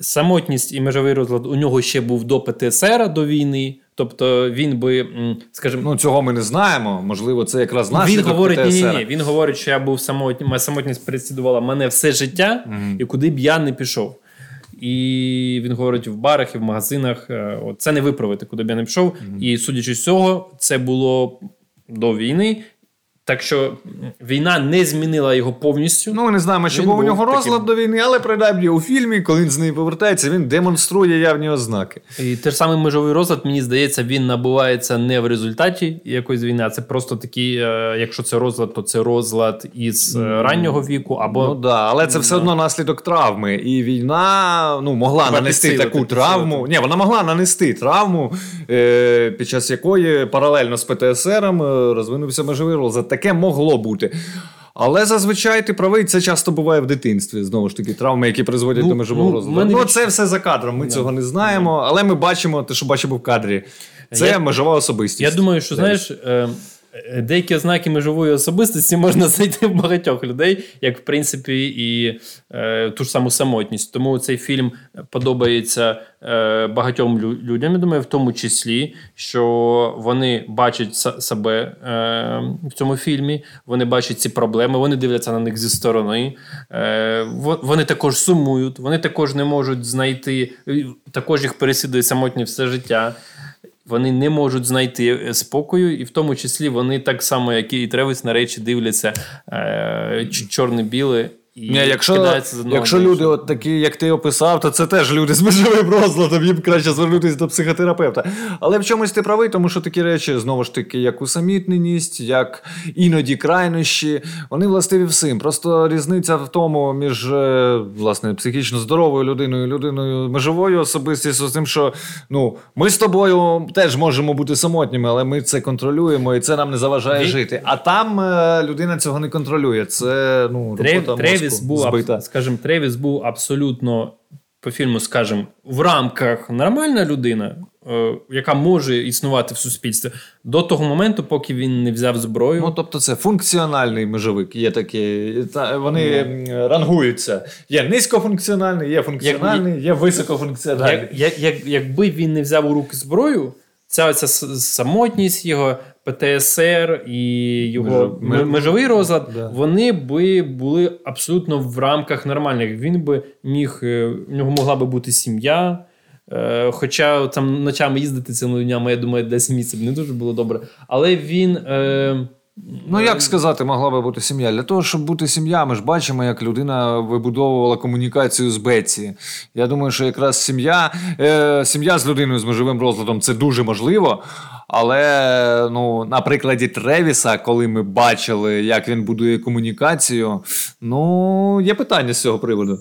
Самотність і межовий розлад у нього ще був до ПТСР до війни. Тобто він би, скажімо, ну цього ми не знаємо. Можливо, це якраз наслідок Він говорить, ні, ні, ні. Він говорить, що я був самотні, моя самотність переслідувала мене все життя, mm-hmm. і куди б я не пішов. І він говорить в барах і в магазинах. Е, от, Це не виправити, куди б я не пішов. Mm-hmm. І судячи з цього, це було до війни. Так що війна не змінила його повністю. Ну, ми не знаємо, чи був у нього розлад таким... до війни, але принаймні у фільмі, коли він з неї повертається, він демонструє явні ознаки. І те ж саме межовий розлад, мені здається, він набувається не в результаті якоїсь війни, а це просто такий, е, якщо це розлад, то це розлад із mm. раннього віку. або... Ну да, але це все одно наслідок травми. І війна ну, могла Треба нанести таку травму. Ні, вона могла нанести травму, е, під час якої паралельно з ПТСРом е, розвинувся межовий розлад таке могло бути. Але зазвичай ти правий, це часто буває в дитинстві. Знову ж таки, травми, які призводять ну, до межового ну, розладу. Ну, це все за кадром. Ми не, цього не знаємо, але ми бачимо те, що бачимо в кадрі. Це я, межова особистість. Я думаю, що знаєш. Е, деякі ознаки межової особистості можна знайти в багатьох людей, як в принципі і е, ту ж саму самотність. Тому цей фільм подобається е, багатьом людям. Я думаю, в тому числі, що вони бачать себе е, в цьому фільмі, вони бачать ці проблеми, вони дивляться на них зі сторони. Е, Вони також сумують, вони також не можуть знайти, також їх переслідує самотні все життя вони не можуть знайти е, спокою, і в тому числі вони так само, як і Тревис, на речі дивляться е, чорне-біле і Ні, Якщо якщо люди от такі, як ти описав, то це теж люди з межовим розладом, їм краще звернутися до психотерапевта. Але в чомусь ти правий, тому що такі речі, знову ж таки, як усамітненість, як іноді крайнощі, вони властиві всім. Просто різниця в тому між е, власне психічно здоровою людиною і людиною межовою особистістю, з тим, що ну, ми з тобою теж можемо бути самотніми, але ми це контролюємо, і це нам не заважає Він... жити. А там е, людина цього не контролює. Це ну, робота Тревіс Тревіс був збита. скажімо, Тревіс був абсолютно по фільму, скажімо, в рамках нормальна людина, е, яка може існувати в суспільстві до того моменту, поки він не взяв зброю. Ну тобто, це функціональний межовик. Є такі, та, вони mm. рангуються. Є низькофункціональний, є функціональний, як, є високофункціональний. Як, як, Якби він не взяв у руки зброю, ця, ця самотність його ПТСР і його Меж... межовий розлад, да. вони би були абсолютно в рамках нормальних. Він би міг, е, в нього могла би бути сім'я. Е, хоча там ночами їздити цими днями, я думаю, десь місце б не дуже було добре. Але він. Е, Ну, як сказати, могла би бути сім'я? Для того, щоб бути сім'я, ми ж бачимо, як людина вибудовувала комунікацію з Бетсі. Я думаю, що якраз сім'я е, сім'я з людиною з межовим розладом це дуже можливо. Але ну, на прикладі Тревіса, коли ми бачили, як він будує комунікацію, ну, є питання з цього приводу.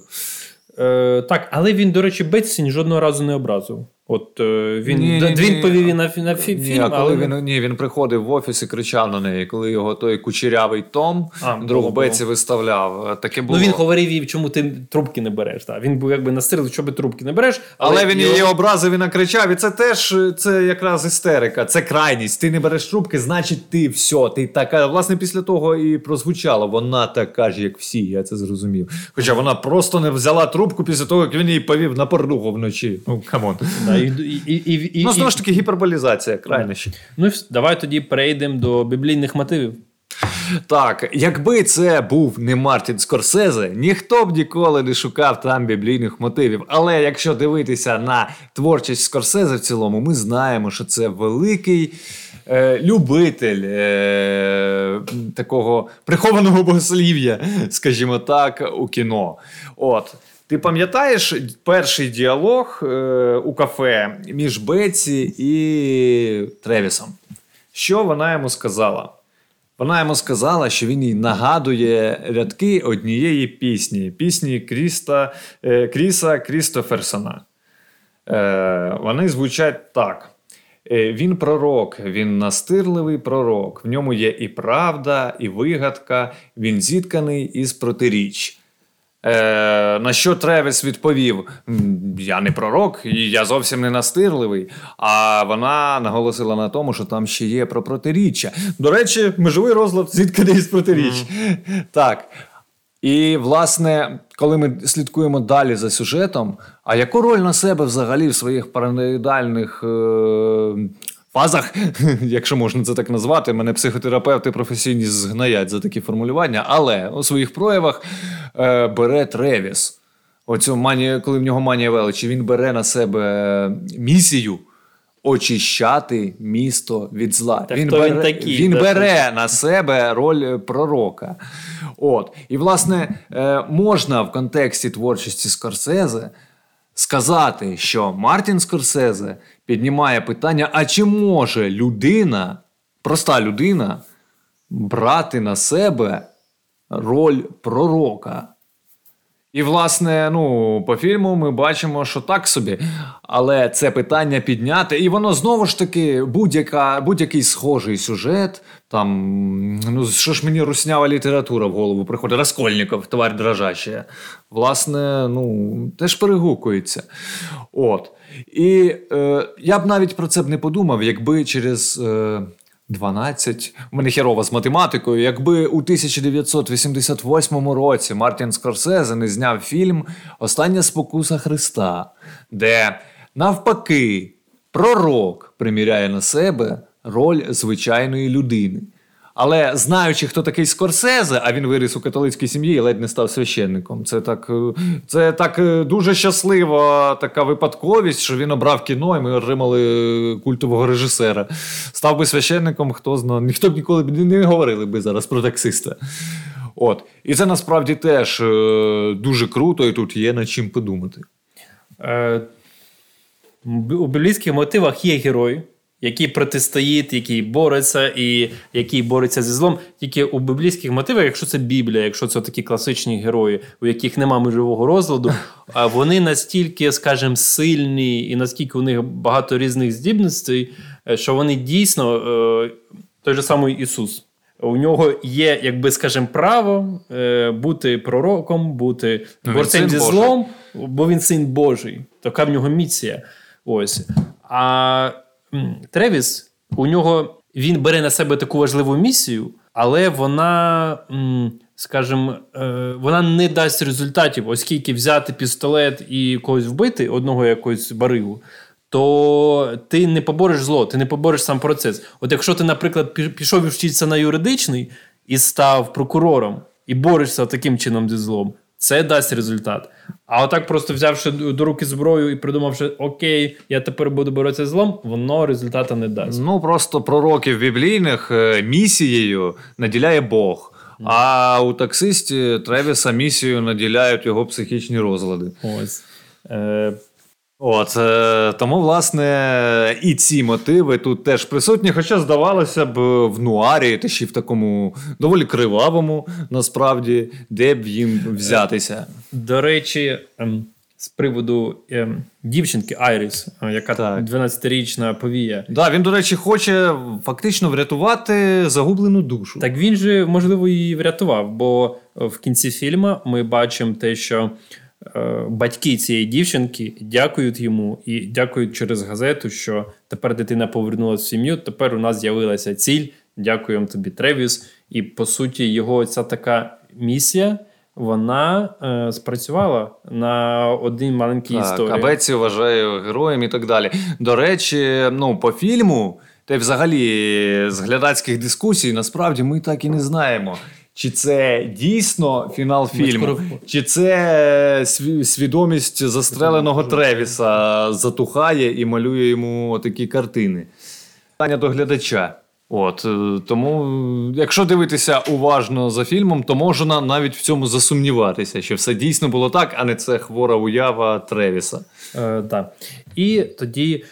Е, Так, але він, до речі, Бетсінь жодного разу не образив. От е, він ні, ні, він ні, повів на на фільм. Ні, а коли але... він ні, він приходив в офіс і кричав на неї, коли його той кучерявий Том а, друг Беці виставляв. Е, таке було. Ну він говорив їй, чому ти трубки не береш. Так. Він був якби настирливий, чому трубки не береш. Але, але він його... її образив і накричав. І це теж це якраз істерика, це крайність. Ти не береш трубки, значить ти все. Ти така. Власне, після того і прозвучало. Вона така ж, як всі. Я це зрозумів. Хоча вона просто не взяла трубку після того, як він її повів на порнуху вночі. Ну come on. І, і, і, і, Ну, знову ж таки, гіперболізація крайнощі. Ну, давай тоді перейдемо до біблійних мотивів. Так, якби це був не Мартін Скорсезе, ніхто б ніколи не шукав там біблійних мотивів. Але якщо дивитися на творчість Скорсезе в цілому, ми знаємо, що це великий е, любитель е, такого прихованого богослів'я, скажімо так, у кіно. От. Ти пам'ятаєш перший діалог е, у кафе між Беці і Тревісом? Що вона йому сказала? Вона йому сказала, що він їй нагадує рядки однієї пісні пісні Кріста, е, Кріса Крістоферсона. Е, Вони звучать так. Він пророк, він настирливий пророк. В ньому є і правда, і вигадка, він зітканий із протиріч. Е, На що Тревіс відповів: Я не пророк, я зовсім не настирливий. А вона наголосила на тому, що там ще є про протиріччя. До речі, межовий розлад зітканий з протиріч. Mm. Так. І, власне, коли ми слідкуємо далі за сюжетом, а яку роль на себе взагалі в своїх параноїдальних е- фазах, *laughs* якщо можна це так назвати, мене психотерапевти професійні згнаять за такі формулювання, але у своїх проявах е, бере Тревіс. Оцю манію, коли в нього манія величі, він бере на себе місію очищати місто від зла. Так, він бере, він, такий, він бере на себе роль пророка. От. І, власне, е, можна в контексті творчості Скорсезе сказати, що Мартін Скорсезе піднімає питання: а чи може людина, проста людина, брати на себе роль пророка? І, власне, ну, по фільму ми бачимо, що так собі. Але це питання підняти, і воно знову ж таки будь-яка, будь-який схожий сюжет. Там, ну що ж мені руснява література в голову приходить, Раскольников, тварь дрожаща. Власне, ну, теж перегукується. От. І е, я б навіть про це б не подумав, якби через. Е, 12. У мене херова з математикою. Якби у 1988 році Мартін Скорсезе не зняв фільм Остання спокуса Христа, де навпаки пророк приміряє на себе роль звичайної людини. Але знаючи, хто такий Скорсезе, а він виріс у католицькій сім'ї і ледь не став священником. Це так е, це так е, дуже щаслива така випадковість, що він обрав кіно, і ми отримали культового режисера. Став би священником, хто знає, ніхто б ніколи б не говорили би зараз про таксиста. От. І це насправді теж е, дуже круто, і тут є над чим подумати. Е, У біблійських мотивах є герой який протистоїть, який бореться і який бореться зі злом. Тільки у біблійських мотивах, якщо це Біблія, якщо це такі класичні герої, у яких нема межового розладу, *laughs* вони настільки, скажімо, сильні і наскільки у них багато різних здібностей, е, що вони дійсно е, той же самий Ісус. У нього є, якби скажімо, право е, бути пророком, бути ну, борцем зі злом, бо він син Божий. Така в нього місія. Ось. А Тревіс, у нього він бере на себе таку важливу місію, але вона, скажімо, е, вона не дасть результатів, оскільки взяти пістолет і когось вбити, одного якогось баригу, то ти не побореш зло, ти не побореш сам процес. От якщо ти, наприклад, пішов вчитися на юридичний і став прокурором, і борешся таким чином зі злом, це дасть результат. А отак, просто взявши до руки зброю і придумавши, окей, я тепер буду боротися з злом, воно результату не дасть. Ну просто пророків біблійних е, місією наділяє Бог. А у таксисті Тревіса місію наділяють його психічні розлади. Ось. Е, От е, тому, власне, і ці мотиви тут теж присутні. Хоча, здавалося б, в нуарі, та ще й в такому доволі кривавому, насправді, де б їм взятися. До речі, ем, з приводу ем, дівчинки Айріс, е, яка так. 12-річна повія. Да, він, до речі, хоче фактично врятувати загублену душу. Так він же, можливо, її врятував, бо в кінці фільму ми бачимо те, що. Е, батьки цієї дівчинки дякують йому і дякують через газету, що тепер дитина повернулася в сім'ю. Тепер у нас з'явилася ціль. Дякуємо тобі, Тревіс. І по суті, його ця така місія. Вона е, спрацювала на одній маленькій так, історії. Абеці вважає героєм і так далі. До речі, ну по фільму, та й взагалі з глядацьких дискусій, насправді ми так і не знаємо, чи це дійсно фінал фільму, чи це свідомість застреленого Тревіса затухає і малює йому такі картини? Питання до глядача. От е, тому, якщо дивитися уважно за фільмом, то можна навіть в цьому засумніватися, що все дійсно було так, а не це хвора уява Тревіса. Е, Так. І тоді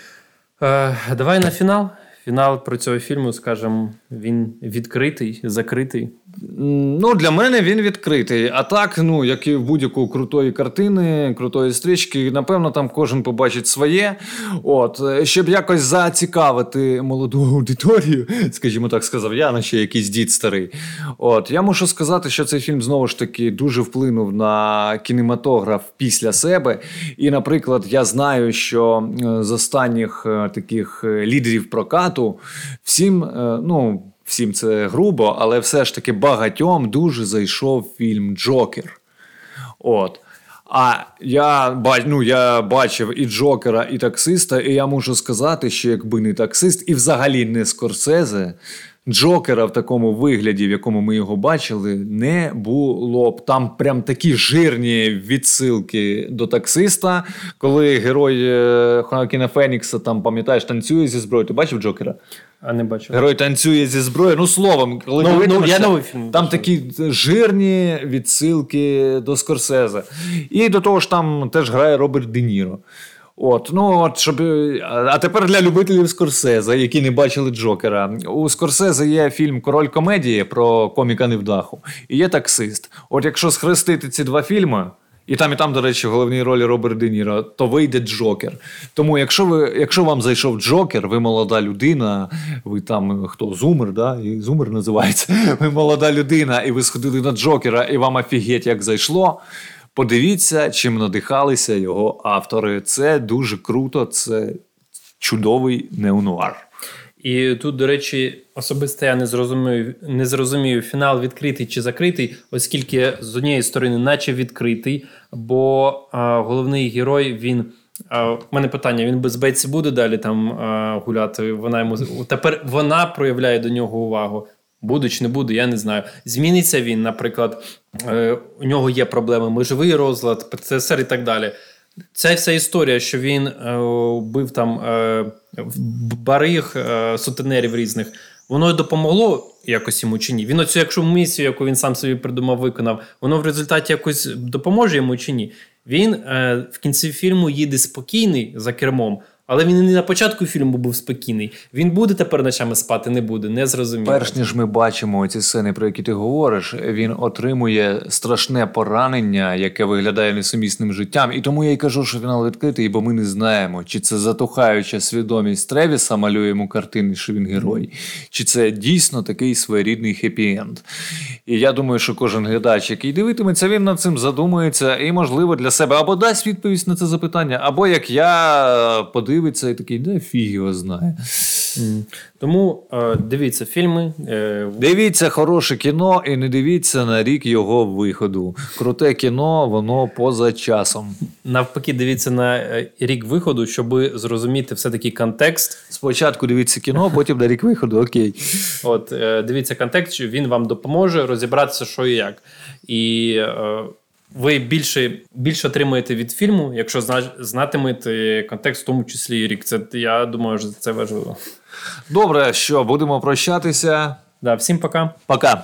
е, давай на фінал. Фінал про цього фільму, скажімо, він відкритий, закритий. Ну, Для мене він відкритий. А так, ну, як і в будь-якої крутої картини, крутої стрічки, напевно, там кожен побачить своє. От, Щоб якось зацікавити молоду аудиторію, *laughs* скажімо так, сказав я, на ще якийсь дід старий. От, Я мушу сказати, що цей фільм знову ж таки дуже вплинув на кінематограф після себе. І, наприклад, я знаю, що е, з останніх е, таких е, лідерів прокату всім, ну всім це грубо, але все ж таки багатьом дуже зайшов фільм Джокер. От. А я ну, я бачив і Джокера, і таксиста, і я можу сказати, що якби не таксист, і взагалі не Скорсезе, Джокера в такому вигляді, в якому ми його бачили, не було б. Там прям такі жирні відсилки до таксиста, коли герой е, Хоакіна Фенікса там, пам'ятаєш, танцює зі зброєю. Ти бачив Джокера? А не бачив. Герой танцює зі зброєю. Ну, словом, коли ну, ну, я новий фільм там такі жирні відсилки до Скорсезе. І до того ж, там теж грає Роберт Де Ніро. От, ну от щоб а тепер для любителів Скорсезе, які не бачили Джокера. У Скорсезе є фільм Король комедії про коміка невдаху і є таксист. От якщо схрестити ці два фільми. І там, і там, до речі, в головній ролі Роберт Де Ніро, то вийде Джокер. Тому, якщо ви, якщо вам зайшов Джокер, ви молода людина, ви там хто зумер, да? і зумер називається. *laughs* Ви молода людина, і ви сходили на Джокера, і вам офігеть, як зайшло. Подивіться, чим надихалися його автори. Це дуже круто, це чудовий неонуар. І тут, до речі, особисто я не зрозумію, не зрозумію, фінал відкритий чи закритий, оскільки з однієї сторони, наче відкритий, бо а, головний герой він. У мене питання: він без Бетсі буде далі там гуляти. Вона йому тепер вона проявляє до нього увагу. Буде чи не буде, я не знаю. Зміниться він, наприклад, е, у нього є проблеми, межовий розлад, ПЦСР і так далі. Ця вся історія, що він е, бив там е, бариг е, сутенерів різних, воно допомогло якось йому чи ні? Він оцю, якщо місію, яку він сам собі придумав, виконав, воно в результаті якось допоможе йому чи ні? Він в кінці фільму їде спокійний за кермом. Але він і на початку фільму був спокійний. Він буде тепер ночами спати, не буде, не зрозуміло. Перш ніж ми бачимо ці сцени, про які ти говориш, він отримує страшне поранення, яке виглядає несумісним життям. І тому я й кажу, що фінал відкритий, бо ми не знаємо, чи це затухаюча свідомість Тревіса малює йому картини, що він герой, чи це дійсно такий своєрідний хеппі-енд. І я думаю, що кожен глядач, який дивитиметься, він над цим задумується і, можливо, для себе або дасть відповідь на це запитання, або як я подивився дивиться і такий, де фіг його знає. Тому е, дивіться фільми. Е, Дивіться хороше кіно і не дивіться на рік його виходу. Круте кіно, воно поза часом. навпаки, дивіться на е, рік виходу, щоб зрозуміти все-таки контекст. Спочатку дивіться кіно, потім на рік виходу. Окей. От дивіться контекст, він вам допоможе розібратися, що і як. І ви більше, більше отримаєте від фільму, якщо знатимете контекст, в тому числі і рік. Це я думаю, що це важливо. Добре, що будемо прощатися. Да, всім пока. Пока.